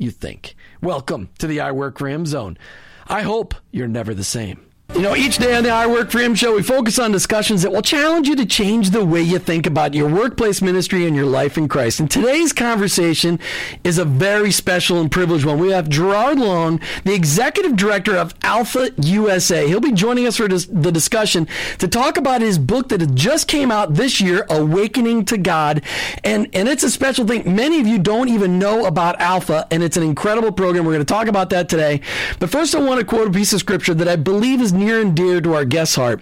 you think. Welcome to the I Work for Him zone. I hope you're never the same. You know, each day on the I Work for Him show, we focus on discussions that will challenge you to change the way you think about your workplace ministry and your life in Christ. And today's conversation is a very special and privileged one. We have Gerard Long, the executive director of Alpha USA. He'll be joining us for dis- the discussion to talk about his book that just came out this year, Awakening to God. And, and it's a special thing. Many of you don't even know about Alpha, and it's an incredible program. We're going to talk about that today. But first, I want to quote a piece of scripture that I believe is near and dear to our guest's heart.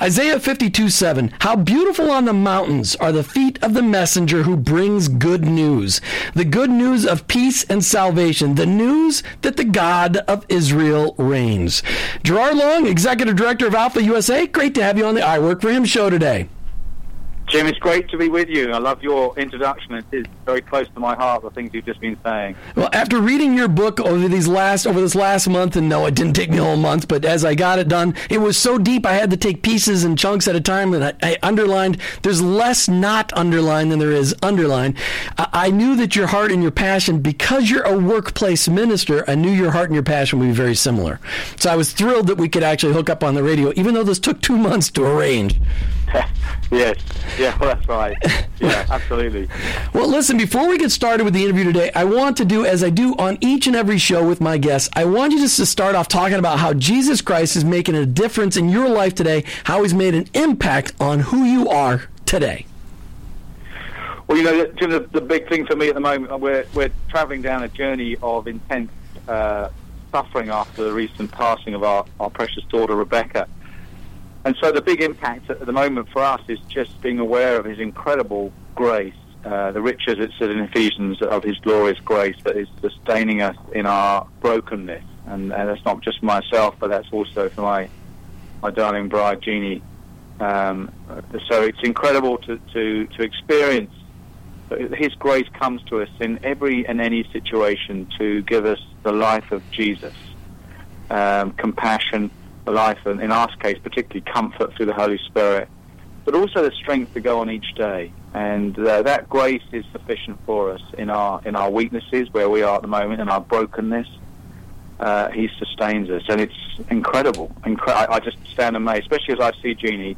Isaiah 52 7. How beautiful on the mountains are the feet of the messenger who brings good news. The good news of peace and salvation. The news that the God of Israel reigns. Gerard Long, Executive Director of Alpha USA, great to have you on the I Work for Him show today. Jim, it's great to be with you. I love your introduction. It is very close to my heart, the things you've just been saying. Well, after reading your book over these last over this last month, and no, it didn't take me a whole month, but as I got it done, it was so deep I had to take pieces and chunks at a time, and I, I underlined. There's less not underlined than there is underlined. I, I knew that your heart and your passion, because you're a workplace minister, I knew your heart and your passion would be very similar. So I was thrilled that we could actually hook up on the radio, even though this took two months to arrange. yes, yeah, well, that's right. Yeah, absolutely. Well, listen, before we get started with the interview today, I want to do, as I do on each and every show with my guests, I want you just to start off talking about how Jesus Christ is making a difference in your life today, how he's made an impact on who you are today. Well, you know, Jim, the, the big thing for me at the moment, we're, we're travelling down a journey of intense uh, suffering after the recent passing of our, our precious daughter, Rebecca. And so the big impact at the moment for us is just being aware of his incredible grace, uh, the riches, it said in Ephesians, of his glorious grace that is sustaining us in our brokenness. And, and that's not just myself, but that's also for my, my darling bride, Jeannie. Um, so it's incredible to, to, to experience his grace comes to us in every and any situation to give us the life of Jesus, um, compassion, life, and in our case, particularly comfort through the Holy Spirit, but also the strength to go on each day. And uh, that grace is sufficient for us in our in our weaknesses, where we are at the moment, in our brokenness. Uh, he sustains us, and it's incredible. Incre- I, I just stand amazed, especially as I see Jeannie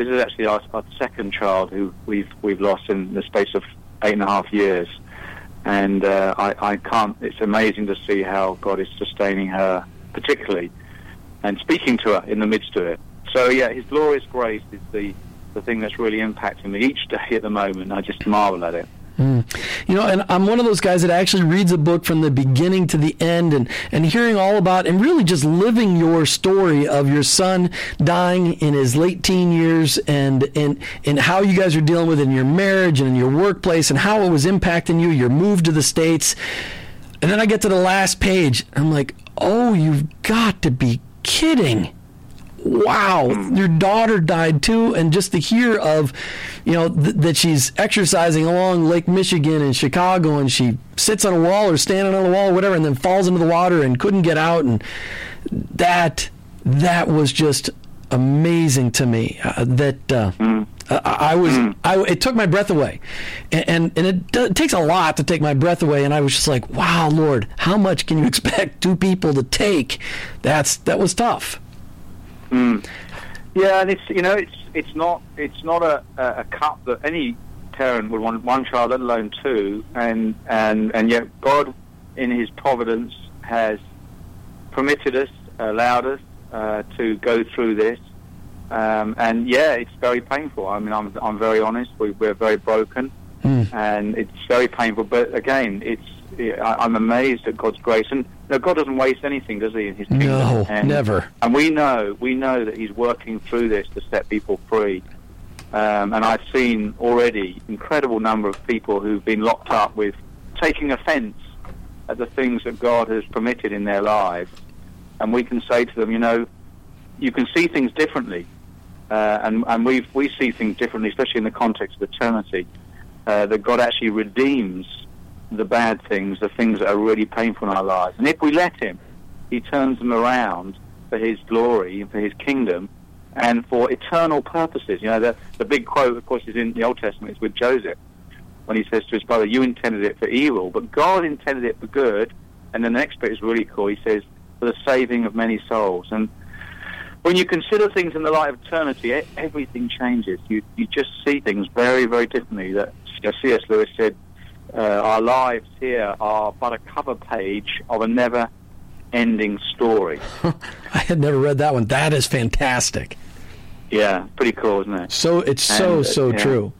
this is actually our, our second child who we've we've lost in the space of eight and a half years, and uh, I, I can't. It's amazing to see how God is sustaining her, particularly, and speaking to her in the midst of it. So yeah, His glorious grace is the the thing that's really impacting me each day at the moment. I just marvel at it. Hmm. You know, and I'm one of those guys that actually reads a book from the beginning to the end and, and hearing all about and really just living your story of your son dying in his late teen years and, and, and how you guys are dealing with it in your marriage and in your workplace and how it was impacting you, your move to the States. And then I get to the last page. I'm like, oh, you've got to be kidding wow, your daughter died too, and just to hear of, you know, th- that she's exercising along Lake Michigan in Chicago, and she sits on a wall or standing on a wall or whatever, and then falls into the water and couldn't get out, and that that was just amazing to me. Uh, that. Uh, I I was, I, it took my breath away, and and, and it, do, it takes a lot to take my breath away. And I was just like, "Wow, Lord, how much can you expect two people to take?" That's that was tough. Yeah, and it's you know it's it's not it's not a a a cup that any parent would want one child, let alone two, and and and yet God, in His providence, has permitted us, allowed us uh, to go through this, um, and yeah, it's very painful. I mean, I'm I'm very honest. We, we're very broken, and it's very painful. But again, it's I, I'm amazed at God's grace, and God doesn't waste anything, does He? In His kingdom, No, and, never. And we know we know that He's working through this to set people free. Um, and I've seen already incredible number of people who've been locked up with taking offence at the things that God has permitted in their lives. And we can say to them, you know, you can see things differently. Uh, and and we we see things differently, especially in the context of eternity. Uh, that God actually redeems the bad things, the things that are really painful in our lives. And if we let Him, He turns them around for His glory and for His kingdom and for eternal purposes. You know, the, the big quote, of course, is in the Old Testament. It's with Joseph when he says to his brother, "You intended it for evil, but God intended it for good." And then the next bit is really cool. He says, "For the saving of many souls." And when you consider things in the light of eternity, everything changes. You you just see things very very differently. That know, C.S. Lewis said, uh, "Our lives here are but a cover page of a never-ending story." I had never read that one. That is fantastic. yeah, pretty cool, isn't it? So it's so And, uh, so yeah. true.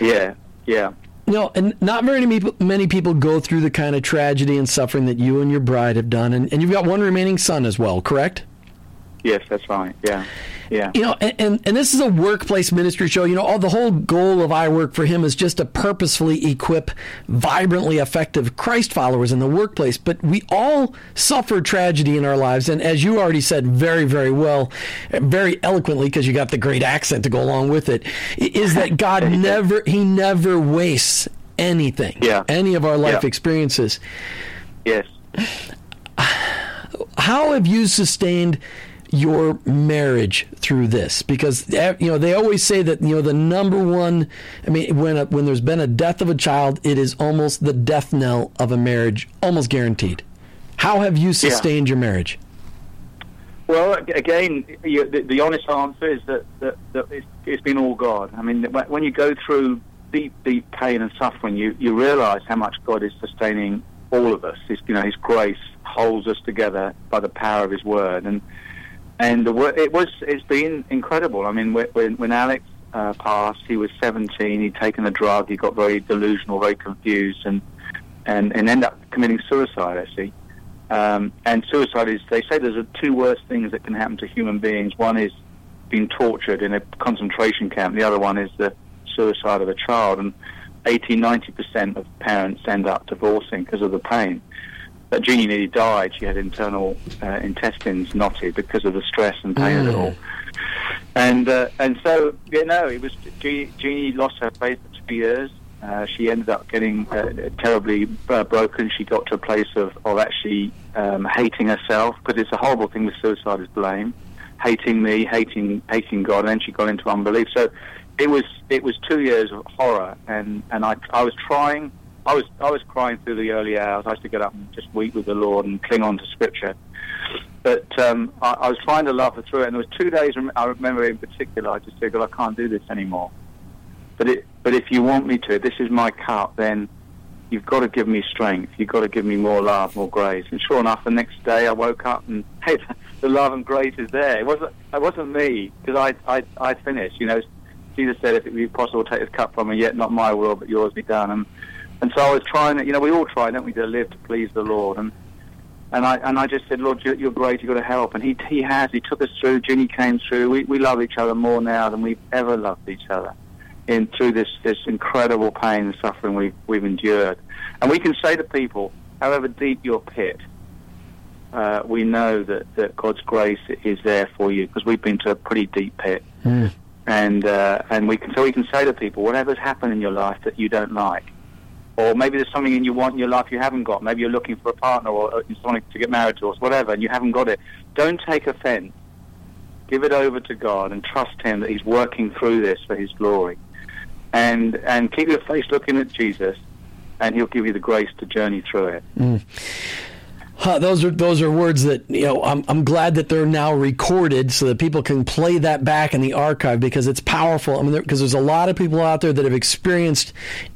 Yeah, yeah. No, and not very many people, many people go through the kind of tragedy and suffering that you and your bride have done, and, and you've got one remaining son as well, correct? Yes, that's right. Yeah, yeah. You know, and, and, and this is a workplace ministry show. You know, all the whole goal of I Work for Him is just to purposefully equip vibrantly effective Christ followers in the workplace. But we all suffer tragedy in our lives. And as you already said very, very well, very eloquently, because you got the great accent to go along with it, is that God never, He never wastes anything, Yeah. any of our life Yeah. experiences. Yes. how have you sustained your marriage through this. Because eh, you know they always say that you know the number one i mean when a, when there's been a death of a child it is almost the death knell of a marriage almost guaranteed. How have you sustained your marriage? Well, again, you, the, the honest answer is that, that, that it's, it's been all God. I mean, when you go through deep, deep pain and suffering, you, you realise how much God is sustaining all of us. His, you know, His grace holds us together by the power of His Word, and and the word, it was it's been incredible. I mean, when when Alex uh, passed, he was 17. He'd taken a drug. He got very delusional, very confused, and and and ended up committing suicide. Actually. Um, and suicide is, they say there's two worst things that can happen to human beings. One is being tortured in a concentration camp. The other one is the suicide of a child. And 80, 90% of parents end up divorcing because of the pain. But Jeannie nearly died. She had internal uh, intestines knotted because of the stress and pain of it all. And uh, and so you know, it was Jeannie, Jeannie lost her faith for two years. Uh, she ended up getting uh, terribly uh, broken. She got to a place of, of actually um, hating herself because it's a horrible thing with suicide is blame, hating me, hating hating God, and then she got into unbelief. So it was it was two years of horror, and, and I I was trying. I was I was crying through the early hours. I used to get up and just weep with the Lord and cling on to Scripture. But um, I, I was trying to love her through it, and there was two days I remember in particular. I just said, "God, I can't do this anymore." But it, but if you want me to, this is my cup. Then you've got to give me strength. You've got to give me more love, more grace. And sure enough, the next day I woke up and hey, the love and grace is there. It wasn't it wasn't me because I I I finished. You know, Jesus said, "If it be possible, take this cup from me. Yet not my will, but yours be done." And and so I was trying. You know, we all try, don't we, to live to please the Lord and. And I and I just said, Lord, you're, you're great. You've got to help. And he he has. He took us through. Ginny came through. We we love each other more now than we've ever loved each other. In through this this incredible pain and suffering we've we've endured. And we can say to people, however deep your pit, uh, we know that, that God's grace is there for you because we've been to a pretty deep pit. And uh, and we can so we can say to people, whatever's happened in your life that you don't like, or maybe there's something in you want in your life you haven't got. Maybe you're looking for a partner or uh, or someone to get married to or whatever, and you haven't got it. Don't take offence. Give it over to God and trust Him that He's working through this for His glory. And and keep your face looking at Jesus, and He'll give you the grace to journey through it. Mm. Huh, those are those are words that you know. I'm I'm glad that they're now recorded so that people can play that back in the archive because it's powerful. I mean, because there's a lot of people out there that have experienced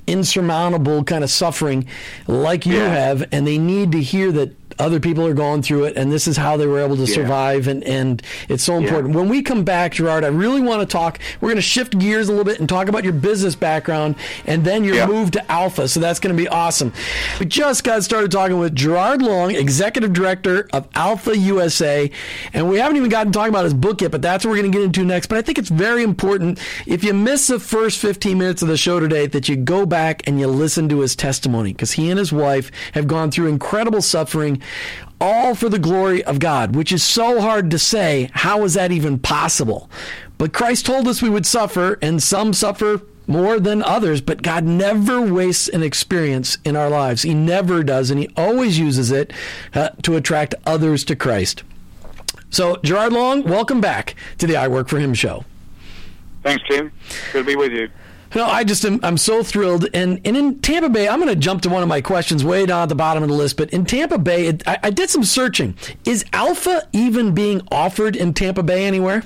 insurmountable kind of suffering, like you Yeah. have, and they need to hear that other people are going through it, and this is how they were able to Yeah. survive, and and it's so important. When we come back, Gerard, I really want to talk. We're going to shift gears a little bit and talk about your business background, and then your Yeah. move to Alpha. So that's going to be awesome. We just got started talking with Gerard Long, executive director of Alpha USA, and we haven't even gotten talking about his book yet, but that's what we're going to get into next. But I think it's very important if you miss the first 15 minutes of the show today that you go back and you listen to his testimony because he and his wife have gone through incredible suffering. All for the glory of God, which is so hard to say. How is that even possible? But Christ told us we would suffer, and some suffer more than others, but God never wastes an experience in our lives. He never does, and He always uses it uh, to attract others to Christ. So, Gerard Long, welcome back to the I Work for Him show. Thanks, Jim. Good to be with you. No, I just am I'm so thrilled. And and in Tampa Bay, I'm going to jump to one of my questions way down at the bottom of the list. But in Tampa Bay, it, I, I did some searching. Is Alpha even being offered in Tampa Bay anywhere?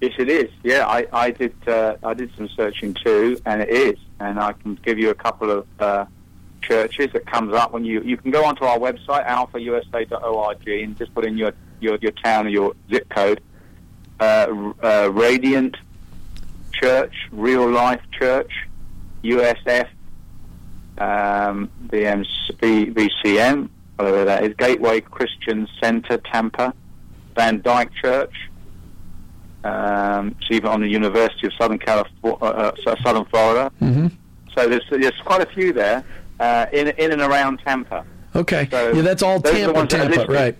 Yes, it is. Yeah, I, I did. Uh, I did some searching too, and it is. And I can give you a couple of uh, churches that comes up when you you can go onto our website alphausa.org and just put in your your, your town or your zip code. Uh, uh, Radiant Church, Real Life Church, USF, um, BMC, VCM, whatever that is, Gateway Christian Center, Tampa, Van Dyke Church, um, it's even on the University of Southern California, uh, uh, Southern Florida. Mm-hmm. So there's there's quite a few there uh, in in and around Tampa. Okay. So yeah, that's all those are the Tampa, ones that are Tampa, listed.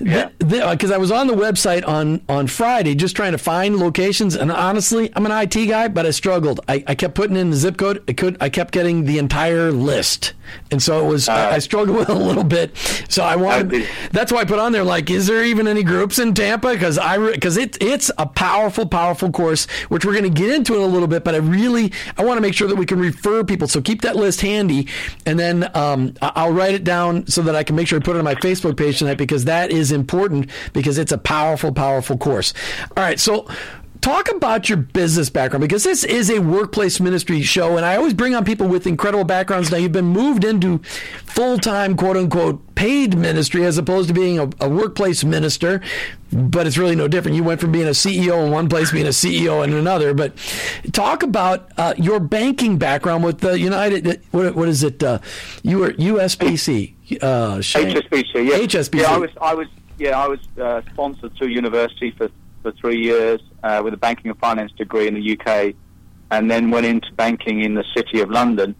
Right? Yeah. Because uh, I was on the website on on Friday just trying to find locations, and honestly, I'm an IT guy, but I struggled. I, I kept putting in the zip code. I could. I kept getting the entire list, and so it was. I, I struggled with it a little bit. So I wanted. that's why I put on there like, is there even any groups in Tampa? Because I because it it's a powerful, powerful course, which we're going to get into in a little bit. But I really I want to make sure that we can refer people. So keep that list handy, and then um, I'll write it down so that I can make sure I put it on my Facebook page tonight because that is important because it's a powerful, powerful course. All right, so. Talk about your business background because this is a workplace ministry show, and I always bring on people with incredible backgrounds. Now, you've been moved into full time, quote unquote, paid ministry as opposed to being a, a workplace minister, but it's really no different. You went from being a CEO in one place, being a CEO in another. But talk about uh, your banking background with the United. What, what is it? Uh, you were USBC. Uh, Shane- HSBC, yeah. HSBC. Yeah, I was, I was, yeah, I was uh, sponsored through university for, for three years uh, with a banking and finance degree in the UK, and then went into banking in the city of London,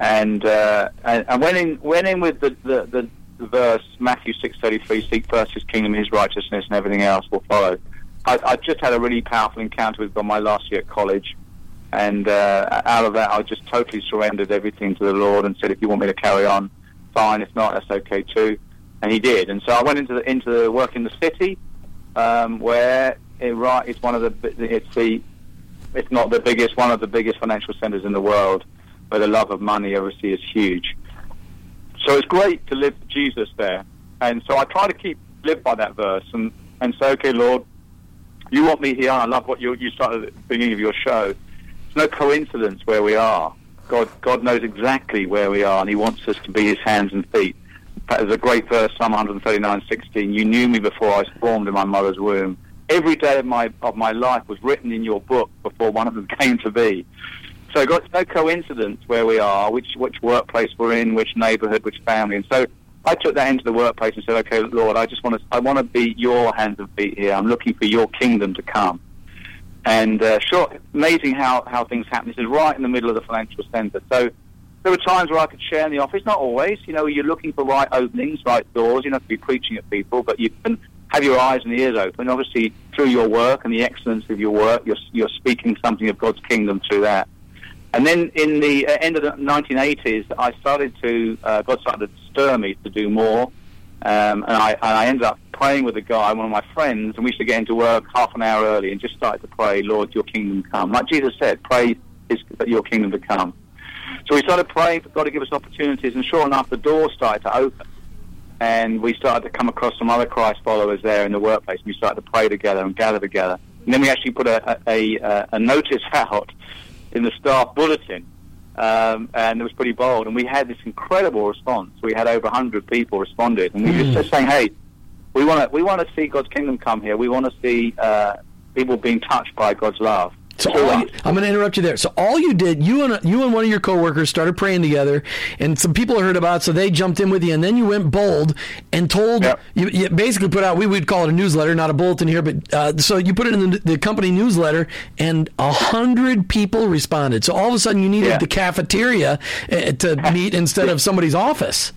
and uh, and, went in went in with the the, the, the verse Matthew six thirty three: Seek first His kingdom, His righteousness, and everything else will follow. I, I just had a really powerful encounter with God my last year at college. And uh, out of that, I just totally surrendered everything to the Lord and said, "If you want me to carry on, fine. If not, that's okay too." And He did. And so I went into the, into the work in the city, um, where right, it's one of the it's the it's not the biggest, one of the biggest financial centres in the world, where the love of money obviously is huge. So it's great to live Jesus there. And so I try to keep live by that verse and, and say, okay, Lord, you want me here. I love what you, you started at the beginning of your show. It's no coincidence where we are. God, God knows exactly where we are, and He wants us to be His hands and feet. In fact, a great verse, Psalm 139:16. You knew me before I was formed in my mother's womb. Every day of my of my life was written in your book before one of them came to be. So it's no coincidence where we are, which which workplace we're in, which neighbourhood, which family, and so I took that into the workplace and said, okay, Lord, I just want to I want to be your hands and feet here. I'm looking for your kingdom to come. And uh, sure, amazing how, how things happen. This is right in the middle of the financial centre. So there were times where I could share in the office, not always. You know, you're looking for right openings, right doors. You don't have to be preaching at people, but you can have your eyes and ears open. Obviously, through your work and the excellence of your work, you're, you're speaking something of God's kingdom through that. And then in the uh, end of the 1980s, I started to, uh, God started to stir me to do more. Um, and, I, and I ended up praying with a guy, one of my friends, and we used to get into work half an hour early and just started to pray, Lord, your kingdom come. Like Jesus said, pray his, your kingdom to come. So we started praying for God to give us opportunities, and sure enough, the door started to open. And we started to come across some other Christ followers there in the workplace. And we started to pray together and gather together. And then we actually put a, a, a, a notice out in the staff bulletin, um, and it was pretty bold. And we had this incredible response. We had over 100 people responded, and we were just saying, "Hey, we want to we want to see God's kingdom come here. We want to see uh, people being touched by God's love." So you, I'm going to interrupt you there. So all you did, you and you and one of your coworkers started praying together, and some people heard about, it, so they jumped in with you, and then you went bold and told. Yep. You, you basically put out. We would call it a newsletter, not a bulletin here, but uh, so you put it in the, the company newsletter, and a hundred people responded. So all of a sudden, you needed Yeah. the cafeteria uh, to meet instead of somebody's office.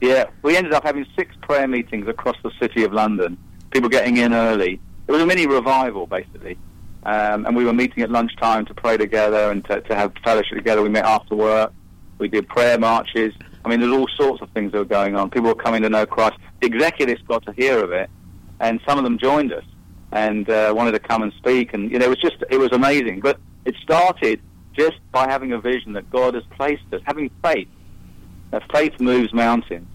Yeah, we ended up having six prayer meetings across the city of London. People getting in early. It was a mini revival, basically. Um, and we were meeting at lunchtime to pray together and to, to have fellowship together. We met after work. We did prayer marches. I mean, there's all sorts of things that were going on. People were coming to know Christ. The executives got to hear of it, and some of them joined us and uh, wanted to come and speak. And you know, it was just it was amazing. But it started just by having a vision that God has placed us, having faith. That faith moves mountains,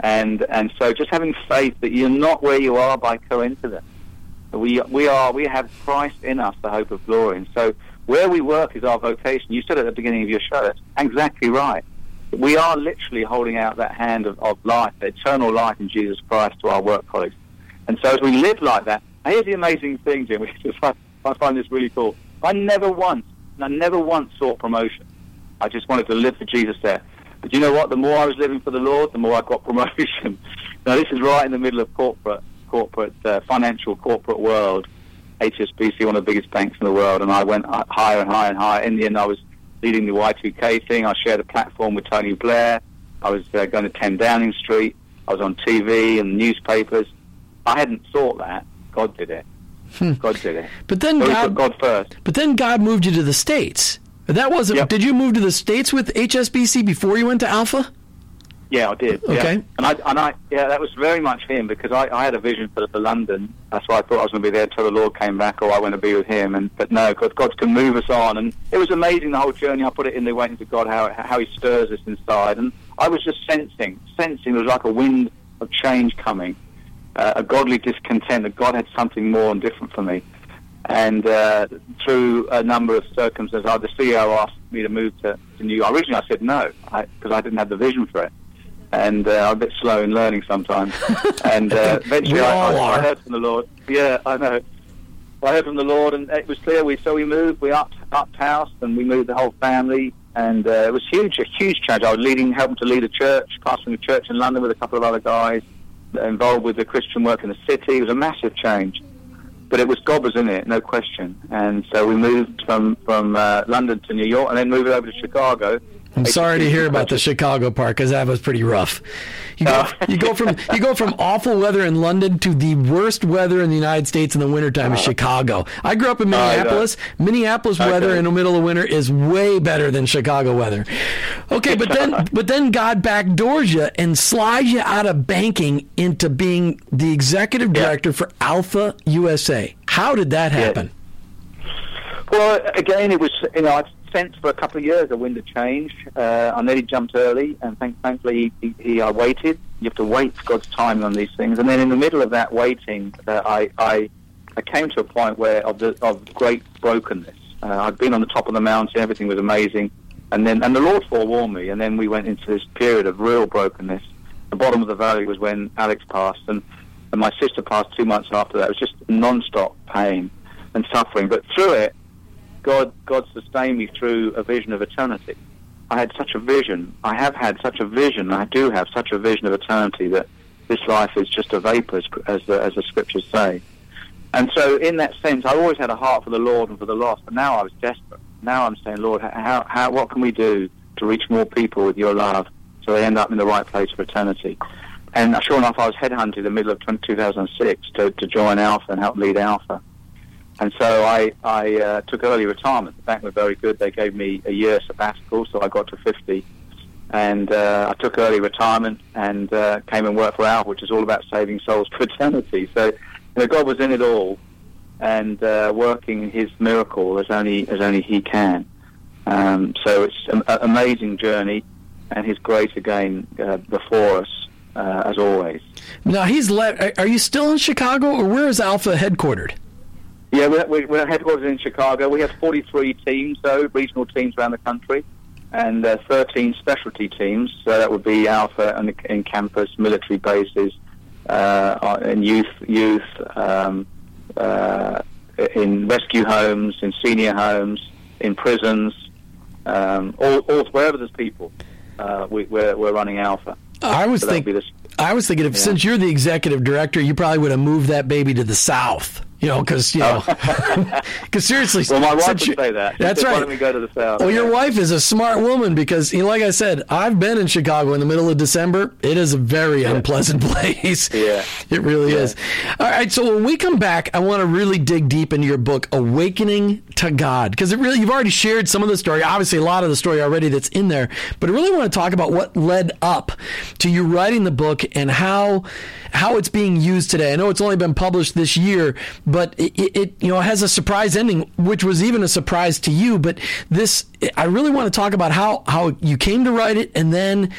and and so just having faith that you're not where you are by coincidence. We we are we have Christ in us, the hope of glory, and so where we work is our vocation. You said at the beginning of your show, that's exactly right. We are literally holding out that hand of, of life, eternal life in Jesus Christ to our work colleagues. And so as we live like that, here's the amazing thing, Jim, which is I, I find this really cool. I never once, I never once sought promotion. I just wanted to live for Jesus there. But you know what? The more I was living for the Lord, the more I got promotion. now this is right in the middle of corporate, corporate, uh, financial corporate world. HSBC, one of the biggest banks in the world, and I went higher and higher and higher. In the end, I was leading the Y2K thing. I shared a platform with Tony Blair. I was uh, going to 10 Downing Street. I was on TV and newspapers. I hadn't thought that. God did it. God did it. But then So God, God first. but then God moved you to the states. That wasn't. Yep. Did you move to the states with HSBC before you went to Alpha? Yeah, I did. yeah. Okay. And I, and I, yeah, that was very much him because I, I had a vision for, for London. That's why I thought I was going to be there till the Lord came back, or I went to be with Him. And but no, God, God can move us on, and it was amazing the whole journey. I put it in the Awakening to God, how how He stirs us inside, and I was just sensing, sensing there was like a wind of change coming, uh, a godly discontent that God had something more and different for me. And uh, through a number of circumstances, the CEO asked me to move to, to New York. Originally, I said no because I, didn't have the vision for it, and uh, I'm a bit slow in learning sometimes. and uh, eventually, I, I. I heard from the Lord. Yeah, I know. I heard from the Lord, and it was clear. We so we moved. We upped upped house, and we moved the whole family. And uh, it was huge, a huge change. I was leading, helping to lead a church, pastoring a church in London with a couple of other guys involved with the Christian work in the city. It was a massive change but it was God was in it, no question. And so we moved from from uh, London to New York, and then moved over to Chicago. I'm sorry to hear about the Chicago part because that was pretty rough. You go, Oh. you go from you go from awful weather in London to the worst weather in the United States in the wintertime is uh. Chicago. I grew up in Oh. Minneapolis. Minneapolis weather in the middle of winter is way better than Chicago weather. Okay, but then but then God backdoors you and slides you out of banking into being the executive Yeah. director for Alpha USA. How did that happen? Well, again, it was you know I sense for a couple of years the wind had changed. Uh, I nearly jumped early, and thank, thankfully he, he, I waited. You have to wait for God's timing on these things. And then in the middle of that waiting, uh, I, I I came to a point where of the, of great brokenness. Uh, I'd been on the top of the mountain, everything was amazing, and then and the Lord forewarned me, and then we went into this period of real brokenness. The bottom of the valley was when Alex passed, and, and my sister passed two months after that. It was just non-stop pain and suffering, but through it, God God sustained me through a vision of eternity. I had such a vision. I have had such a vision. I do have such a vision of eternity that this life is just a vapor, as, the, as the scriptures say. And so, in that sense, I always had a heart for the Lord and for the lost. But now I was desperate. Now I'm saying, Lord, how, how, what can we do to reach more people with your love so they end up in the right place for eternity? And uh, sure enough, I was headhunted in the middle of 2006 to, to join Alpha and help lead Alpha. And so I, I uh, took early retirement. The bank were very good. They gave me a year sabbatical, so I got to 50. And uh, I took early retirement and uh, came and worked for Alpha, which is all about saving souls for eternity. So you know, God was in it all and uh, working His miracle as only as only He can. Um, so it's an amazing journey, and His grace again uh, before us uh, as always. Now he's left. Are you still in Chicago, or where is Alpha headquartered? Yeah, we're, we're headquartered in Chicago. We have 43 teams, though, regional teams around the country, and uh, 13 specialty teams. So that would be Alpha in, in campus, military bases, uh, in youth, youth, um, uh, in rescue homes, in senior homes, in prisons, um, all, all wherever there's people. Uh, we, we're, we're running Alpha. I was So thinking. I was thinking if Yeah. since you're the executive director, you probably would have moved that baby to the south. You know, because you know, oh. because seriously, Well, my wife would you- say that. That's said, right. Why don't we go to the south? Well, your wife is a smart woman because, you know, like I said, I've been in Chicago in the middle of December. It is a very unpleasant place. Yeah. It really is. All right. So when we come back, I want to really dig deep into your book, Awakening to God, because it really, you've already shared some of the story, obviously a lot of the story already that's in there, but I really want to talk about what led up to you writing the book and how, how it's being used today. I know it's only been published this year, but it, it, you know, has a surprise ending, which was even a surprise to you. But this, I really want to talk about how, how you came to write it and then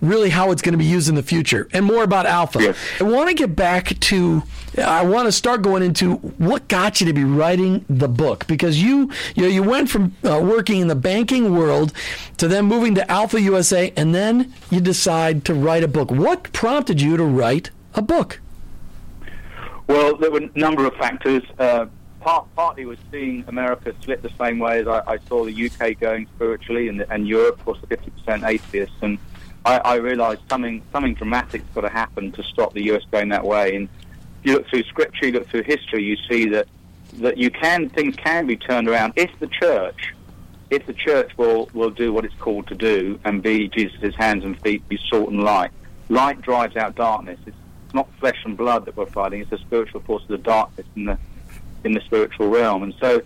really how it's going to be used in the future and more about alpha. Yes. I want to get back to I want to start going into what got you to be writing the book because you you know you went from uh, working in the banking world to then moving to Alpha USA and then you decide to write a book. What prompted you to write a book? Well, there were a number of factors. Uh, part, partly was seeing America split the same way as I, I saw the UK going spiritually, and, and Europe, of course, the 50% atheists. And I, I realised something something dramatic's got to happen to stop the US going that way. And if you look through scripture, you look through history, you see that that you can things can be turned around if the church if the church will, will do what it's called to do and be Jesus' hands and feet, be salt and light. Light drives out darkness. It's not flesh and blood that we're fighting, it's the spiritual forces of darkness in the in the spiritual realm. And so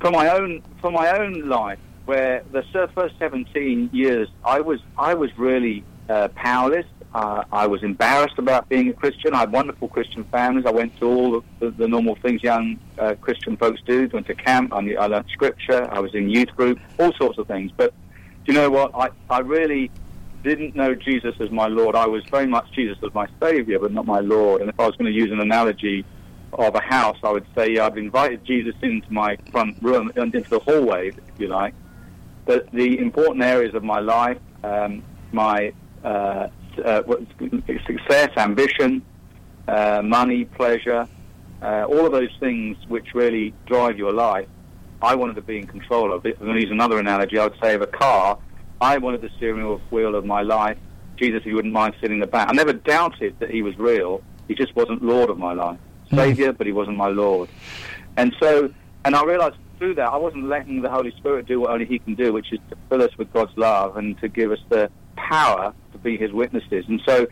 for my own for my own life, where the first seventeen years I was I was really uh, powerless. Uh, I was embarrassed about being a Christian. I had wonderful Christian families. I went to all the, the, normal things young uh, Christian folks do. Went to camp. I, I learned scripture. I was in youth group. All sorts of things. But you know what? I, I really didn't know Jesus as my Lord. I was very much Jesus as my Savior, but not my Lord. And if I was going to use an analogy of a house, I would say I've invited Jesus into my front room, and into the hallway, if you like. But the important areas of my life, um, my uh, uh, success, ambition, uh, money, pleasure, uh, all of those things which really drive your life, I wanted to be in control of. If I'm going to use another analogy, I would say of a car, I wanted the steering wheel of my life. Jesus, he wouldn't mind sitting in the back. I never doubted that he was real. He just wasn't Lord of my life. Hmm. Savior, but he wasn't my Lord. And so, and I realized through that, I wasn't letting the Holy Spirit do what only he can do, which is to fill us with God's love and to give us the power to be his witnesses. And so,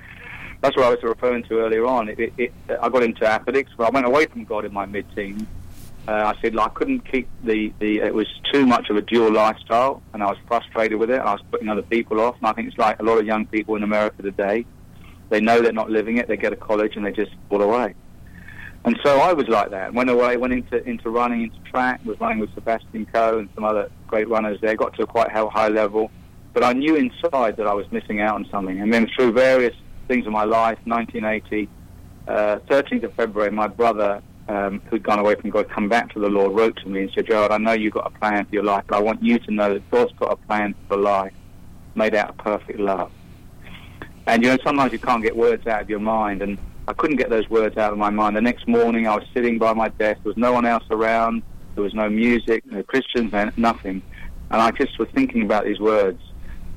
that's what I was referring to earlier on. It, it, it, I got into athletics, but I went away from God in my mid-teens. Uh, I said I couldn't keep the, the, it was too much of a dual lifestyle, and I was frustrated with it. I was putting other people off, and I think it's like a lot of young people in America today. They know they're not living it. They go to college and they just fall away. And so I was like that. Went away, went into into running, into track. Was running with Sebastian Coe and some other great runners there. Got to a quite high level, but I knew inside that I was missing out on something. And then through various things in my life, 1980, uh, 13th of February, my brother, um, who'd gone away from God, come back to the Lord, wrote to me and said, Gerard, I know you've got a plan for your life, but I want you to know that God's got a plan for life made out of perfect love. And, you know, sometimes you can't get words out of your mind, and I couldn't get those words out of my mind. The next morning, I was sitting by my desk. There was no one else around. There was no music, no Christians, no- nothing. And I just was thinking about these words,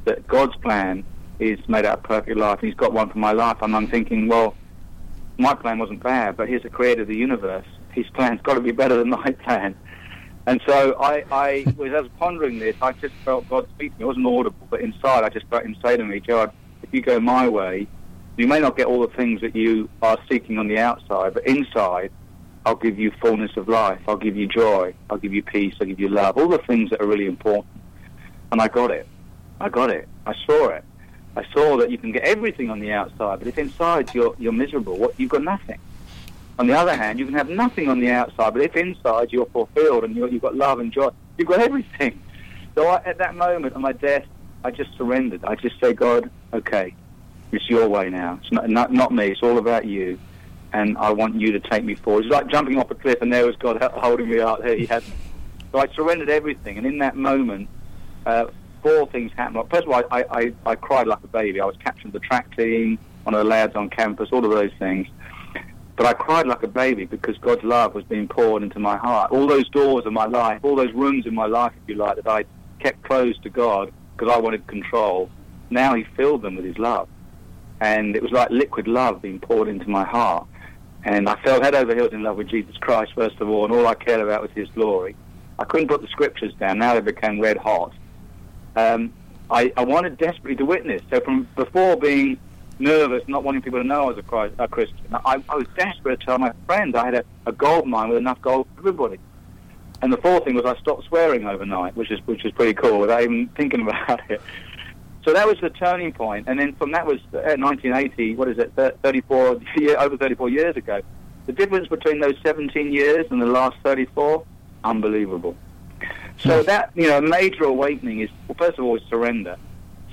that God's plan is made out of perfect life, He's got one for my life. And I'm thinking, well, my plan wasn't bad, but He's the creator of the universe. His plan's got to be better than my plan. And so I, I was, as pondering this, I just felt God speak to me. It wasn't audible, but inside I just felt Him say to me, Gerard, if you go my way, you may not get all the things that you are seeking on the outside, but inside, I'll give you fullness of life. I'll give you joy. I'll give you peace. I'll give you love. All the things that are really important. And I got it. I got it. I saw it. I saw that you can get everything on the outside, but if inside you're you're miserable, what you've got nothing. On the other hand, you can have nothing on the outside, but if inside you're fulfilled and you're, you've got love and joy, you've got everything. So I, at that moment on my death, I just surrendered. I just say, God, okay, it's your way now. It's not, not, not me. It's all about you. And I want you to take me forward. It's like jumping off a cliff and there was God holding me up. There he had me. So I surrendered everything. And in that moment, uh, four things happened. First of all, I, I, I cried like a baby. I was captain of the track team, one of the lads on campus, all of those things. But I cried like a baby because God's love was being poured into my heart. All those doors of my life, all those rooms in my life, if you like, that I kept closed to God because I wanted control, now He filled them with His love. And it was like liquid love being poured into my heart. And I fell head over heels in love with Jesus Christ, first of all, and all I cared about was His glory. I couldn't put the scriptures down. Now they became red hot. Um, I, I wanted desperately to witness. So from before being nervous, not wanting people to know I was a, Christ, a Christian, I, I was desperate to tell my friends I had a, a gold mine with enough gold for everybody. And the fourth thing was I stopped swearing overnight, which is which is pretty cool without even thinking about it. So that was the turning point. point, and then from that was uh, 1980. What is it? 34 over 34 years ago. The difference between those 17 years and the last 34, unbelievable. So hmm. that you know, a major awakening is well, first of all is surrender.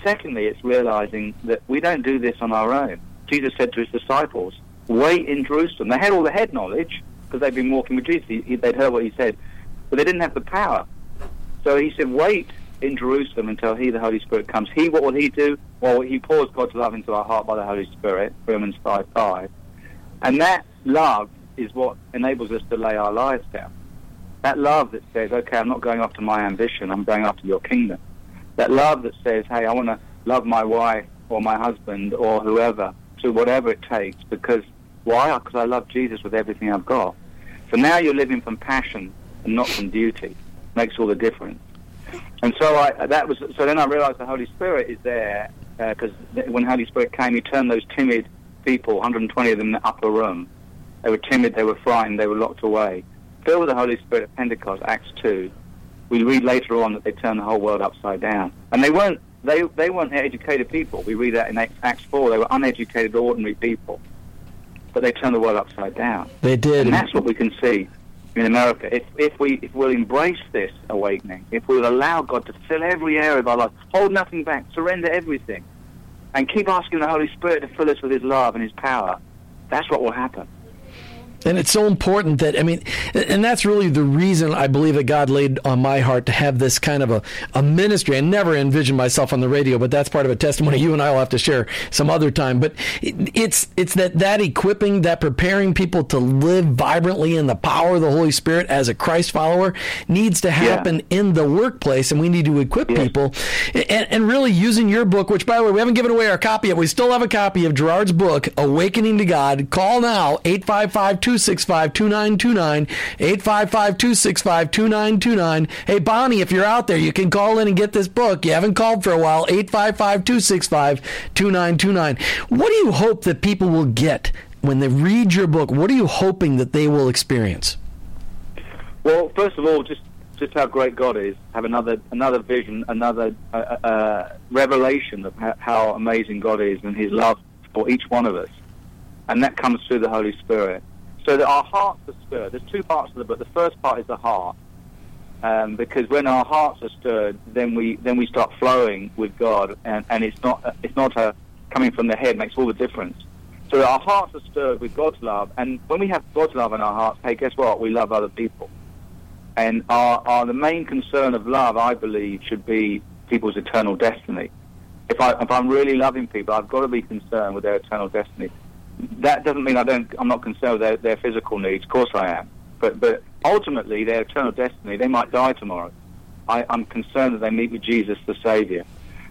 Secondly, it's realizing that we don't do this on our own. Jesus said to his disciples, "Wait in Jerusalem." They had all the head knowledge because they'd been walking with Jesus. He, he- they'd heard what he said, but they didn't have the power. So he said, "Wait in Jerusalem until He, the Holy Spirit, comes." He, what will He do? Well, He pours God's love into our heart by the Holy Spirit. Romans five five, and that love is what enables us to lay our lives down. That love that says, "Okay, I'm not going after my ambition. I'm going after Your kingdom." That love that says, "Hey, I want to love my wife or my husband or whoever to whatever it takes because why? Because I love Jesus with everything I've got." So now you're living from passion and not from duty. Makes all the difference. And so I that was so then I realised the Holy Spirit is there uh, because when Holy Spirit came, He turned those timid people, 120 of them, in the upper room. They were timid, they were frightened, they were locked away. Filled with the Holy Spirit at Pentecost, Acts 2. We read later on that they turned the whole world upside down, and they weren't they they weren't educated people. We read that in Acts 4. They were uneducated, ordinary people, but they turned the world upside down. They did. And that's what we can see in America. If, if we if we'll embrace this awakening, if we'll allow God to fill every area of our life, hold nothing back, surrender everything, and keep asking the Holy Spirit to fill us with His love and His power, that's what will happen. And it's so important that, I mean, and that's really the reason I believe that God laid on my heart to have this kind of a, a ministry. I never envisioned myself on the radio, but that's part of a testimony you and I will have to share some other time. But it, it's, it's that, that equipping, that preparing people to live vibrantly in the power of the Holy Spirit as a Christ follower needs to happen in the workplace. And we need to equip people and, and really using your book, which by the way, we haven't given away our copy yet. We still have a copy of Gerard's book, Awakening to God. Call now, 855 265 2929. 855 265 2929. Hey, Bonnie, if you're out there, you can call in and get this book. You haven't called for a while. 855 265 2929. What do you hope that people will get when they read your book? What are you hoping that they will experience? Well, first of all, just just how great God is. Have another another vision, another uh, uh, revelation of how, how amazing God is and His love for each one of us, and that comes through the Holy Spirit. So that our hearts are stirred. There's two parts of the book. The first part is the heart, um, because when our hearts are stirred, then we then we start flowing with God, and, and it's not it's not a coming from the head makes all the difference. So our hearts are stirred with God's love, and when we have God's love in our hearts, hey, guess what? We love other people, and our, our the main concern of love, I believe, should be people's eternal destiny. If I if I'm really loving people, I've got to be concerned with their eternal destiny. That doesn't mean I don't. I'm not concerned with their, their physical needs. Of course, I am. But but ultimately, their eternal destiny, they might die tomorrow. I, I'm concerned that they meet with Jesus, the Savior,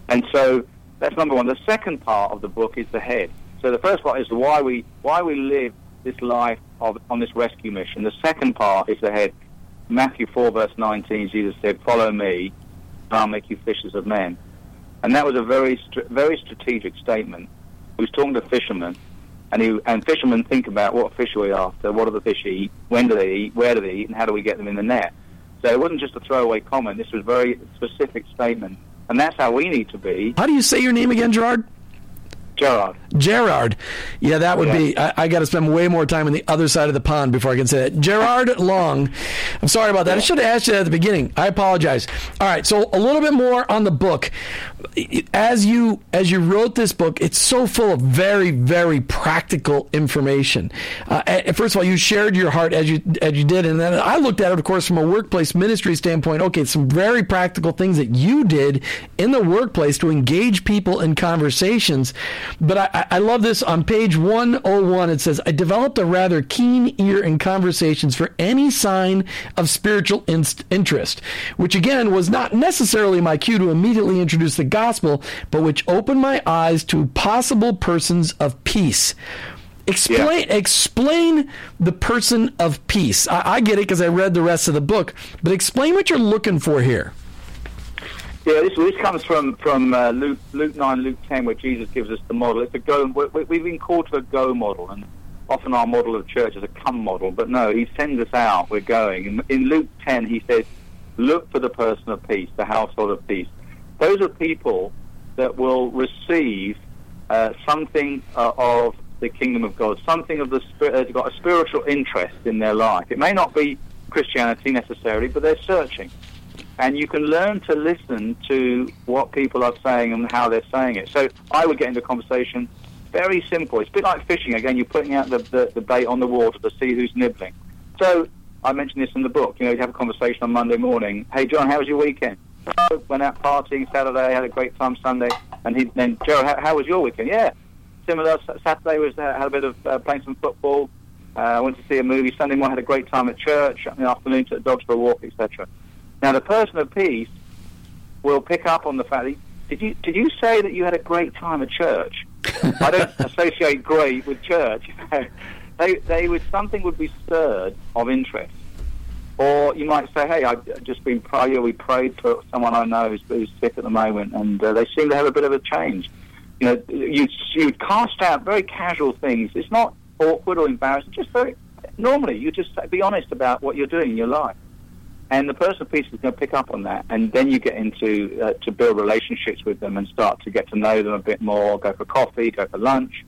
and so that's number one. The second part of the book is the head. So the first part is why we why we live this life of on this rescue mission. The second part is the head. Matthew four verse nineteen, Jesus said, "Follow me, and I'll make you fishers of men." And that was a very very strategic statement. He was talking to fishermen, and and fishermen think about what fish are we after, what do the fish eat, when do they eat, where do they eat, and how do we get them in the net. So it wasn't just a throwaway comment. This was a very specific statement, and that's how we need to be. How do you say your name again, Gerard? Gerard. Gerard. Yeah, that would Yeah. be. I, I got to spend way more time on the other side of the pond before I can say that. Gerard Long. I'm sorry about that. I should have asked you that at the beginning. I apologize. All right, so a little bit more on the book. As you as you wrote this book, it's so full of very very practical information. Uh, first of all, you shared your heart as you as you did, and then I looked at it, of course, from a workplace ministry standpoint. Okay, some very practical things that you did in the workplace to engage people in conversations. But I, I- I love this on page 101. It says, I developed a rather keen ear in conversations for any sign of spiritual inst- interest, which again was not necessarily my cue to immediately introduce the gospel, but which opened my eyes to possible persons of peace. Explain explain the person of peace. I, I get it because I read the rest of the book, but explain what you're looking for here. Yeah, this, this comes from from uh, Luke Luke nine, Luke ten, where Jesus gives us the model. It's a go. we- We've been called to a go model, and often our model of church is a come model. But no, He sends us out. We're going. In, in Luke ten, He says, "Look for the person of peace, the household of peace." Those are people that will receive uh, something uh, of the kingdom of God, something of the spirit. They've got a spiritual interest in their life. It may not be Christianity necessarily, but they're searching and you can learn to listen to what people are saying and how they're saying it. So I would get into conversation, very simple. It's a bit like fishing. Again, you're putting out the, the, the bait on the water to see who's nibbling. So I mentioned this in the book. You know, you have a conversation on Monday morning. Hey, John, how was your weekend? "Oh, Went out partying Saturday, had a great time Sunday. And he then, Joe, how, how was your weekend? Yeah, similar. Saturday was uh, had a bit of uh, playing some football. Uh, went to see a movie. Sunday morning had a great time at church. In the afternoon took the dogs for a walk, etc. Now, the person of peace will pick up on the fact that did you did you say that you had a great time at church? I don't associate great with church. they they would something would be stirred of interest, or you might say, hey, I've just been prayer. We prayed for someone I know who's, who's sick at the moment, and uh, they seem to have a bit of a change. You know, you you cast out very casual things. It's not awkward or embarrassing. Just very normally, you just be honest about what you're doing in your life and the person of peace is going to pick up on that, and then you get into uh, to build relationships with them and start to get to know them a bit more. Go for coffee, go for lunch,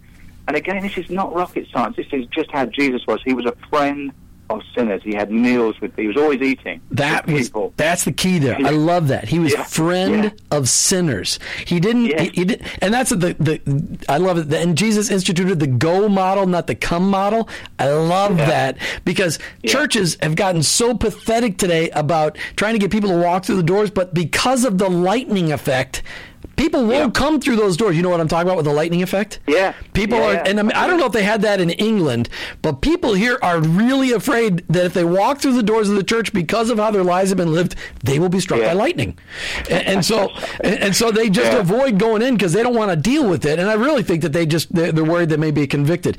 and again, this is not rocket science. This is just how Jesus was. He was a friend of sinners. He had meals with. He was always eating. That with was people. that's the key there. Yeah. I love that. He was Yeah. friend Yeah. of sinners. He didn't. He, he did, and that's the the. I love it. And Jesus instituted the go model, not the come model. I love that because churches have gotten so pathetic today about trying to get people to walk through the doors, but because of the lightning effect. People won't Yeah. come through those doors. You know what I'm talking about with the lightning effect? Yeah. People Yeah, are, yeah. and I, mean, I don't know if they had that in England, but people here are really afraid that if they walk through the doors of the church because of how their lives have been lived, they will be struck by lightning, and, and so and, and so they just avoid going in because they don't want to deal with it. And I really think that they just they're, they're worried they may be convicted.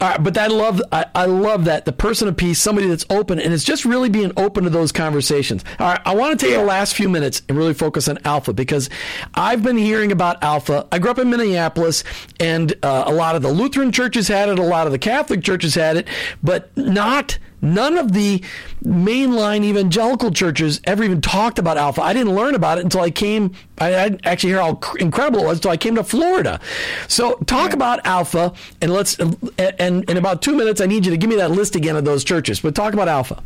All right, but I love I, I love that the person of peace, somebody that's open, and it's just really being open to those conversations. All right, I want to take the last few minutes and really focus on Alpha because I've I've been hearing about Alpha. I grew up in Minneapolis, and uh, a lot of the Lutheran churches had it, a lot of the Catholic churches had it, but not none of the mainline evangelical churches ever even talked about Alpha. I didn't learn about it until I came. I, I didn't actually hear how cr- incredible it was until I came to Florida. So talk about Alpha, and let's. And in about two minutes, I need you to give me that list again of those churches. But talk about Alpha.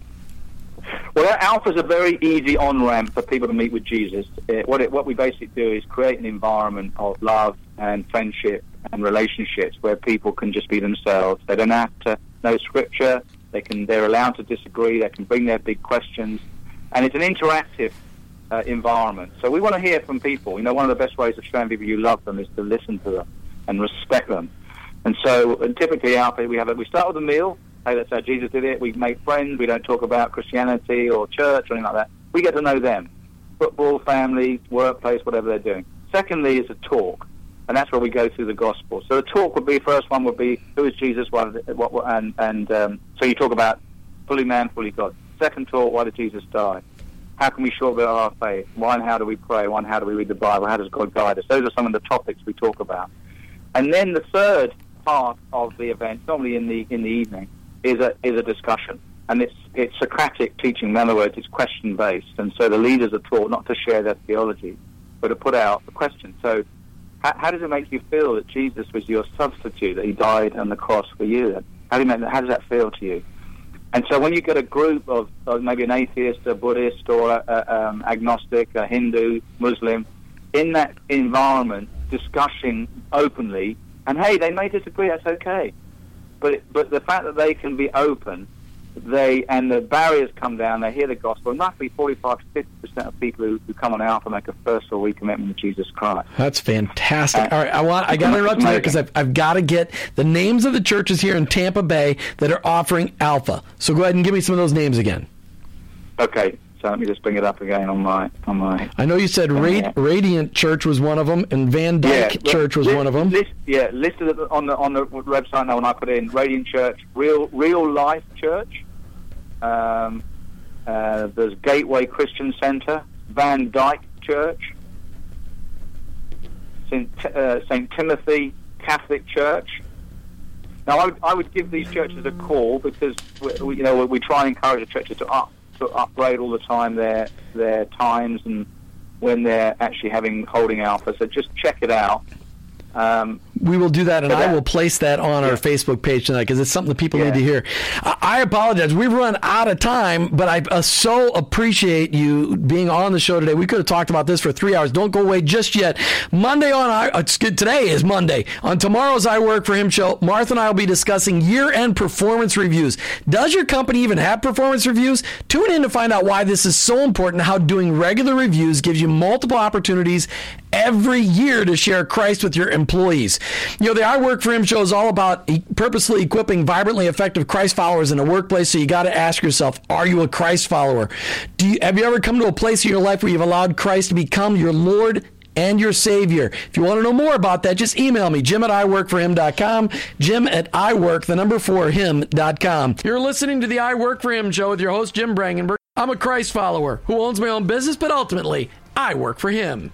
Well, Alpha is a very easy on ramp for people to meet with Jesus. Uh, what, it, what we basically do is create an environment of love and friendship and relationships where people can just be themselves. They don't have to know Scripture. They can. They're allowed to disagree. They can bring their big questions, and it's an interactive uh, environment. So we want to hear from people. You know, one of the best ways of showing people you love them is to listen to them and respect them. And so, and typically, Alpha, we have a, we start with a meal. Hey, that's how Jesus did it. We make friends. We don't talk about Christianity or church or anything like that. We get to know them. Football, family, workplace, whatever they're doing. Secondly is a talk, and that's where we go through the gospel. So the talk would be, first one would be, who is Jesus? What, what, and, and um, so you talk about fully man, fully God. Second talk, why did Jesus die? How can we show about our faith? One, how do we pray? One, how do we read the Bible? How does God guide us? Those are some of the topics we talk about. And then the third part of the event, normally in the in the evening, is a is a discussion, and it's it's Socratic teaching. In other words, it's question based, and so the leaders are taught not to share their theology, but to put out the question. So, how, how does it make you feel that Jesus was your substitute, that He died on the cross for you? How do you make How does that feel to you? And so, when you get a group of, of maybe an atheist, a Buddhist, or a, a, um, agnostic, a Hindu, Muslim, in that environment, discussing openly, and hey, they may disagree. That's okay but but the fact that they can be open, they and the barriers come down. They hear the gospel. And roughly forty-five to fifty percent of people who, who come on Alpha make a first or recommitment to Jesus Christ. That's fantastic. All right, I want I got to interrupt you there because I've, I've got to get the names of the churches here in Tampa Bay that are offering Alpha. So go ahead and give me some of those names again. Okay, so let me just bring it up again on my on my. I know you said Rad- Radiant Church was one of them, and Van Dyke yeah, Church was list, one of them. List, yeah, listed on the on the website now. When I put in Radiant Church, Real Real Life Church. Um, uh, there's Gateway Christian Center, Van Dyke Church, Saint, uh, Saint Timothy Catholic Church. Now, I would, I would give these churches a call because we, we, you know we try and encourage the churches to up to upgrade all the time their their times and when they're actually having holding alpha. So just check it out. Um, we will do that, and I will place that on yeah. our Facebook page tonight because it's something that people yeah. need to hear. I, I, apologize. We've run out of time, but I uh, so appreciate you being on the show today. We could have talked about this for three hours. Don't go away just yet. Monday on I, uh, today is Monday. On tomorrow's I Work for Him show, Martha and I will be discussing year-end performance reviews. Does your company even have performance reviews? Tune in to find out why this is so important. How doing regular reviews gives you multiple opportunities every year to share Christ with your employees. You know, the I Work for Him show is all about purposely equipping vibrantly effective Christ followers in a workplace. So you got to ask yourself, are you a Christ follower? Do you, have you ever come to a place in your life where you've allowed Christ to become your Lord and your Savior. If you want to know more about that, just email me, jim at iworkforhim.com, jim at iwork, the number four, him.com. You're listening to the I Work for Him show with your host, Jim Brangenberg. I'm a Christ follower who owns my own business, but ultimately, I work for him.